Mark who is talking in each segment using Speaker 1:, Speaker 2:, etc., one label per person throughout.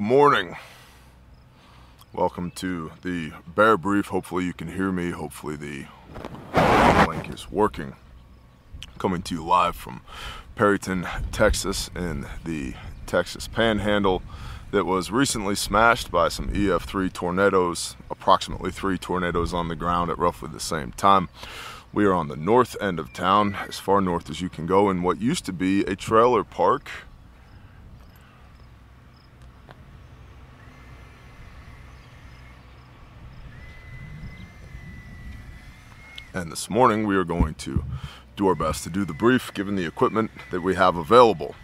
Speaker 1: Good morning. Welcome to the Bear Brief. Hopefully, you can hear me. Hopefully, the link is working. Coming to you live from Perryton, Texas, in the Texas Panhandle that was recently smashed by some EF3 tornadoes, approximately three tornadoes on the ground at roughly the same time. We are on the north end of town, as far north as you can go, in what used to be a trailer park And this morning we are going to do our best to do the brief given the equipment that we have available.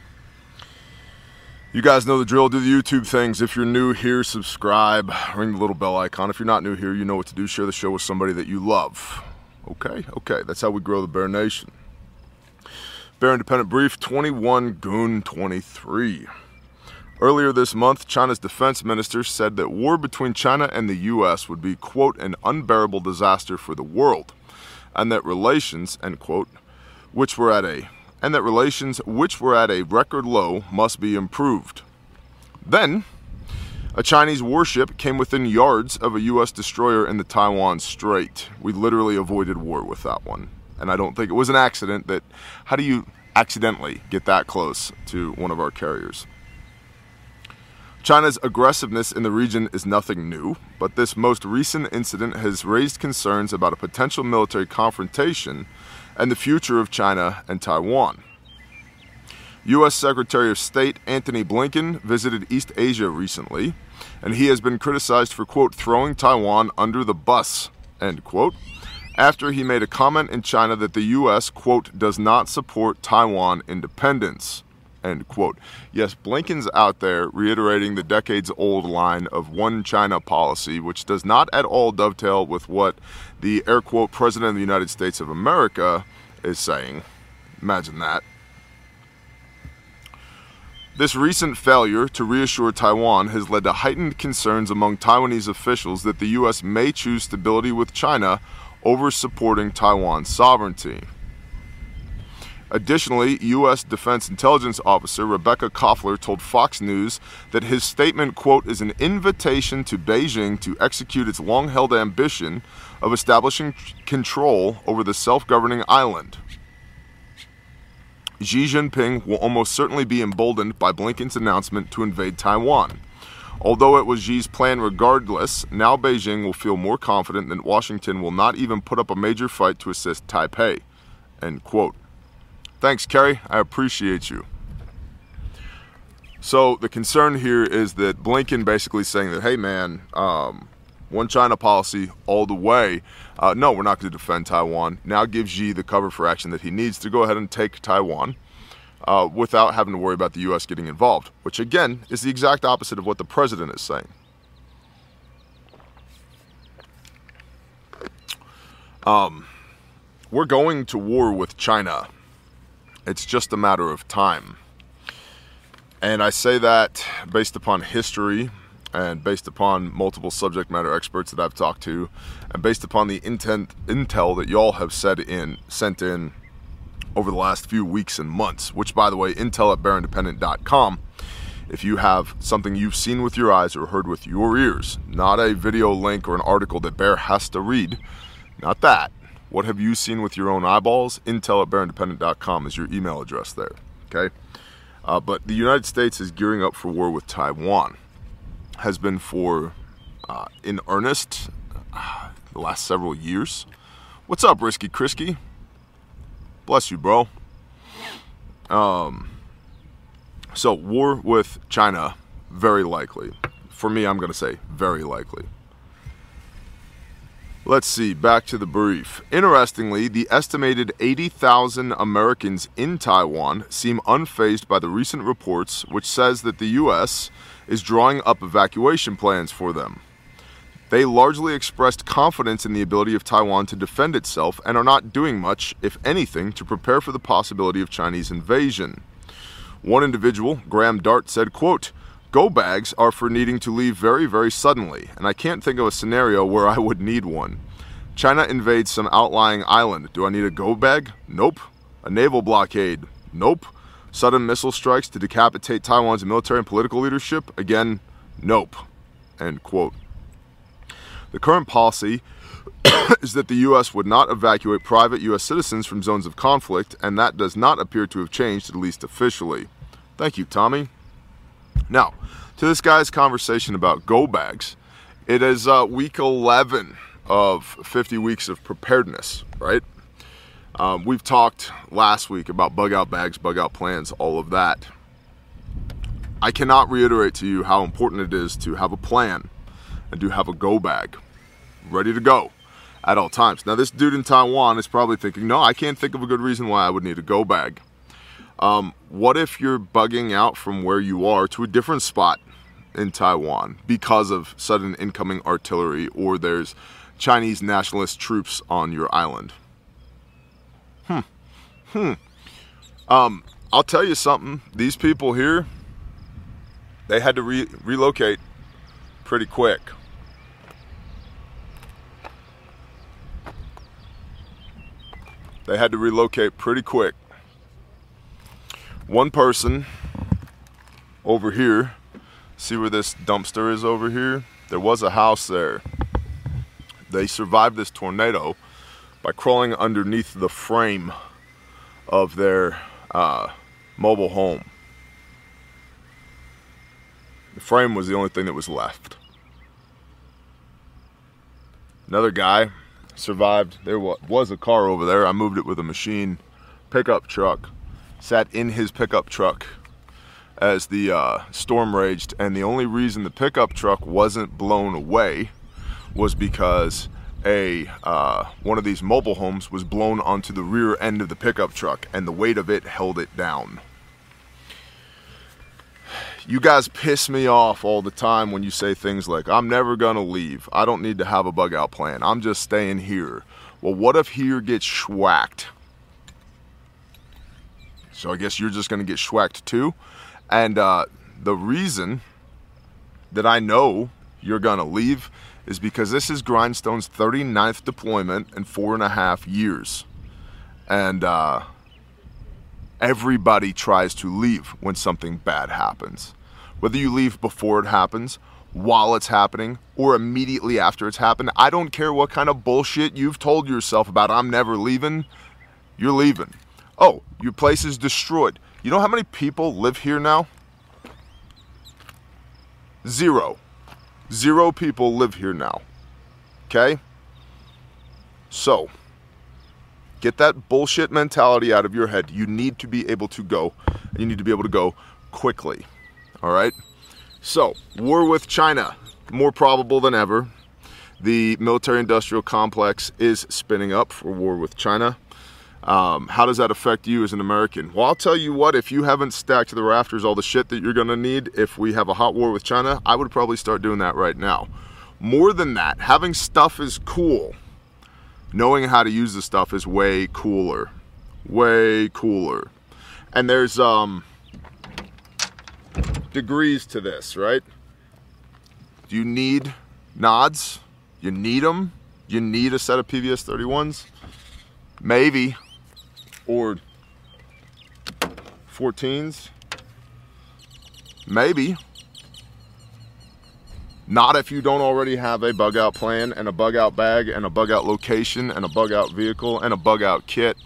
Speaker 1: You guys know the drill. Do the YouTube things. If you're new here, subscribe, ring the little bell icon. If you're not new here, you know what to do. Share the show with somebody that you love. Okay? Okay. That's how we grow the Bear Nation. Bear Independent Brief 21 Goon 23. Earlier this month, China's defense minister said that war between China and the U.S. would be, quote, an unbearable disaster for the world and that relations, end quote, which were at a and that relations which were at a record low must be improved. Then, a Chinese warship came within yards of a U.S. destroyer in the Taiwan Strait. We literally avoided war with that one. And I don't think it was an accident that, how do you accidentally get that close to one of our carriers? China's aggressiveness in the region is nothing new, but this most recent incident has raised concerns about a potential military confrontation and the future of China and Taiwan. U.S. Secretary of State Antony Blinken visited East Asia recently, and he has been criticized for, quote, throwing Taiwan under the bus, end quote, after he made a comment in China that the U.S., quote, does not support Taiwan independence. End quote. Yes, Blinken's out there reiterating the decades old line of one China policy, which does not at all dovetail with what the air quote President of the United States of America is saying. Imagine that. This recent failure to reassure Taiwan has led to heightened concerns among Taiwanese officials that the U.S. may choose stability with China over supporting Taiwan's sovereignty. Additionally, U.S. Defense Intelligence Officer Rebekah Koffler told Fox News that his statement, quote, is an invitation to Beijing to execute its long held ambition of establishing control over the self governing island. Xi Jinping will almost certainly be emboldened by Blinken's announcement to invade Taiwan. Although it was Xi's plan regardless, now Beijing will feel more confident that Washington will not even put up a major fight to assist Taipei. End quote. Thanks, Kerry. I appreciate you. So the concern here is that Blinken basically saying that, hey, man, um, one China policy all the way. Uh, no, we're not going to defend Taiwan. Now gives Xi the cover for action that he needs to go ahead and take Taiwan uh, without having to worry about the U.S. getting involved, which again is the exact opposite of what the president is saying. Um, we're going to war with China it's just a matter of time. And I say that based upon history and based upon multiple subject matter experts that I've talked to, and based upon the intent intel that y'all have said in sent in over the last few weeks and months. Which, by the way, intel at bearindependent.com. If you have something you've seen with your eyes or heard with your ears, not a video link or an article that Bear has to read, not that, what have you seen with your own eyeballs? Intel at bearindependent.com is your email address there. Okay? Uh, but the United States is gearing up for war with Taiwan. Has been for, uh, in earnest, uh, the last several years. What's up, Risky Krisky? Bless you, bro. Um, so, war with China, very likely. For me, I'm going to say very likely. Let's see, back to the brief. Interestingly, the estimated 80,000 Americans in Taiwan seem unfazed by the recent reports, which says that the U.S. is drawing up evacuation plans for them. They largely expressed confidence in the ability of Taiwan to defend itself and are not doing much, if anything, to prepare for the possibility of Chinese invasion. One individual, Graham Dart, said, quote, Go bags are for needing to leave very, very suddenly, and I can't think of a scenario where I would need one. China invades some outlying island. Do I need a go bag? Nope. A naval blockade? Nope. Sudden missile strikes to decapitate Taiwan's military and political leadership? Again, Nope. End quote. The current policy is that the U.S. would not evacuate private U.S. citizens from zones of conflict, and that does not appear to have changed, at least officially. Thank you, Tommy. Now, to this guy's conversation about go bags, it is uh, week 11 of 50 weeks of preparedness, right? Um, we've talked last week about bug out bags, bug out plans, all of that. I cannot reiterate to you how important it is to have a plan and to have a go bag ready to go at all times. Now, this dude in Taiwan is probably thinking, no, I can't think of a good reason why I would need a go bag. Um, what if you're bugging out from where you are to a different spot in Taiwan because of sudden incoming artillery or there's Chinese nationalist troops on your island? Hmm. Hmm. Um, I'll tell you something. These people here, they had to re- relocate pretty quick. They had to relocate pretty quick. One person over here, see where this dumpster is over here? There was a house there. They survived this tornado by crawling underneath the frame of their uh, mobile home. The frame was the only thing that was left. Another guy survived. There was a car over there. I moved it with a machine pickup truck. Sat in his pickup truck as the uh, storm raged, and the only reason the pickup truck wasn't blown away was because a uh, one of these mobile homes was blown onto the rear end of the pickup truck, and the weight of it held it down. You guys piss me off all the time when you say things like, I'm never gonna leave. I don't need to have a bug out plan. I'm just staying here. Well, what if here gets schwacked? So I guess you're just gonna get schwacked too. And uh, the reason that I know you're gonna leave is because this is Grindstone's 39th deployment in four and a half years. And uh, everybody tries to leave when something bad happens. Whether you leave before it happens, while it's happening, or immediately after it's happened, I don't care what kind of bullshit you've told yourself about I'm never leaving, you're leaving. Oh, your place is destroyed. You know how many people live here now? Zero. Zero people live here now. Okay? So, get that bullshit mentality out of your head. You need to be able to go. And you need to be able to go quickly. All right? So, war with China, more probable than ever. The military industrial complex is spinning up for war with China. Um, how does that affect you as an American? Well, I'll tell you what, if you haven't stacked to the rafters all the shit that you're to need if we have a hot war with China, I would probably start doing that right now. More than that, having stuff is cool. Knowing how to use the stuff is way cooler. Way cooler. And there's um degrees to this, right? Do you need nods? You need them? You need a set of PVS 31s? Maybe or 14s? Maybe. Not if you don't already have a bug out plan and a bug out bag and a bug out location and a bug out vehicle and a bug out kit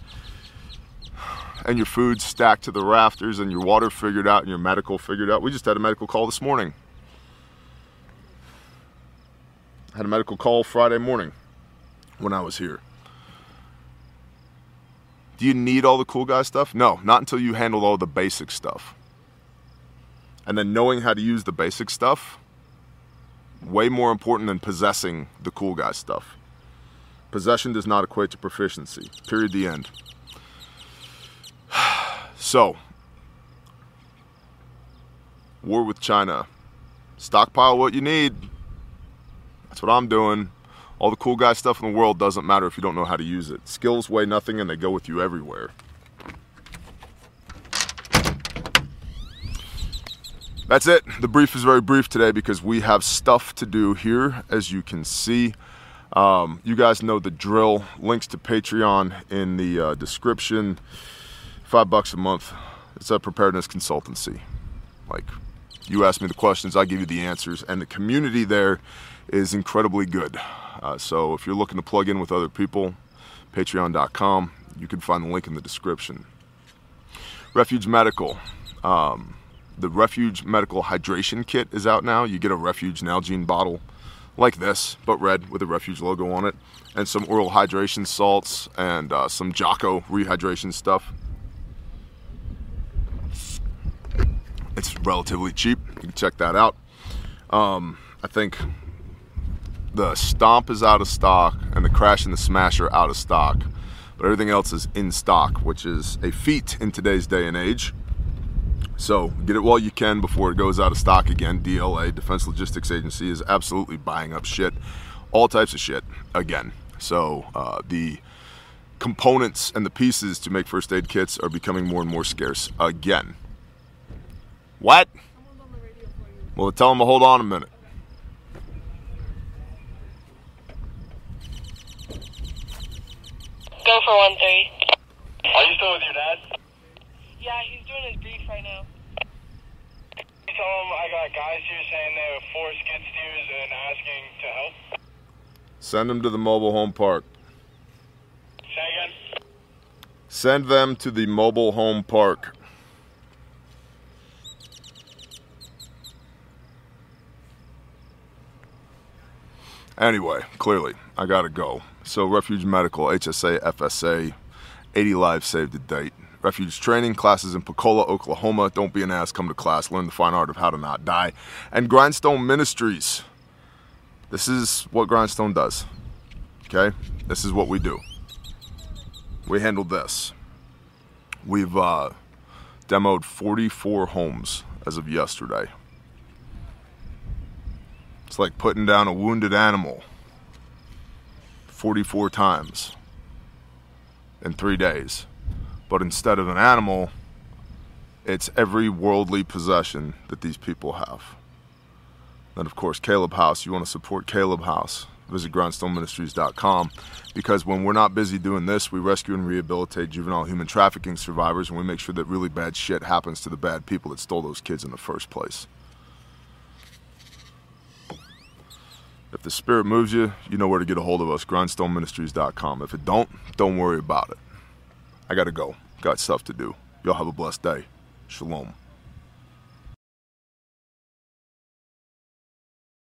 Speaker 1: and your food stacked to the rafters and your water figured out and your medical figured out. We just had a medical call this morning. Had a medical call Friday morning when I was here. Do you need all the cool guy stuff? No, not until you handle all the basic stuff. And then knowing how to use the basic stuff, way more important than possessing the cool guy stuff. Possession does not equate to proficiency. Period. The end. So, war with China. Stockpile what you need. That's what I'm doing. All the cool guy stuff in the world doesn't matter if you don't know how to use it. Skills weigh nothing and they go with you everywhere. That's it. The brief is very brief today because we have stuff to do here, as you can see. Um, you guys know the drill. Links to Patreon in the uh, description. Five bucks a month. It's a preparedness consultancy. Like, You ask me the questions, I give you the answers, and the community there is incredibly good. Uh, so if you're looking to plug in with other people, patreon.com, you can find the link in the description. Refuge Medical. Um, the Refuge Medical Hydration Kit is out now. You get a Refuge Nalgene bottle like this, but red with a Refuge logo on it, and some oral hydration salts and uh, some Jocko rehydration stuff. It's relatively cheap. You can check that out. Um, I think the Stomp is out of stock and the Crash and the Smash are out of stock, but everything else is in stock, which is a feat in today's day and age. So get it while you can before it goes out of stock again. DLA, Defense Logistics Agency, is absolutely buying up shit, all types of shit again. So uh, the components and the pieces to make first aid kits are becoming more and more scarce again. What? Well, tell them to hold on a minute.
Speaker 2: Go for one three.
Speaker 3: Are you still with your dad?
Speaker 2: Yeah, he's doing his brief right now.
Speaker 3: You tell him I got guys here saying they have four skid steers and asking to help.
Speaker 1: Send them to the mobile home park.
Speaker 3: Say again.
Speaker 1: Send them to the mobile home park. Anyway, clearly, I gotta go. So, Refuge Medical, HSA, FSA, 80 lives saved to date. Refuge training classes in Pocola, Oklahoma. Don't be an ass, come to class, learn the fine art of how to not die. And Grindstone Ministries. This is what Grindstone does. Okay? This is what we do. We handle this. We've uh, demoed 44 homes as of yesterday. Like putting down a wounded animal 44 times in three days. But instead of an animal, it's every worldly possession that these people have. And of course, Caleb House, you want to support Caleb House, visit grindstoneministries.com because when we're not busy doing this, we rescue and rehabilitate juvenile human trafficking survivors and we make sure that really bad shit happens to the bad people that stole those kids in the first place. If the spirit moves you, you know where to get a hold of us, grindstoneministries.com. If it don't, don't worry about it. I gotta go. Got stuff to do. Y'all have a blessed day. Shalom.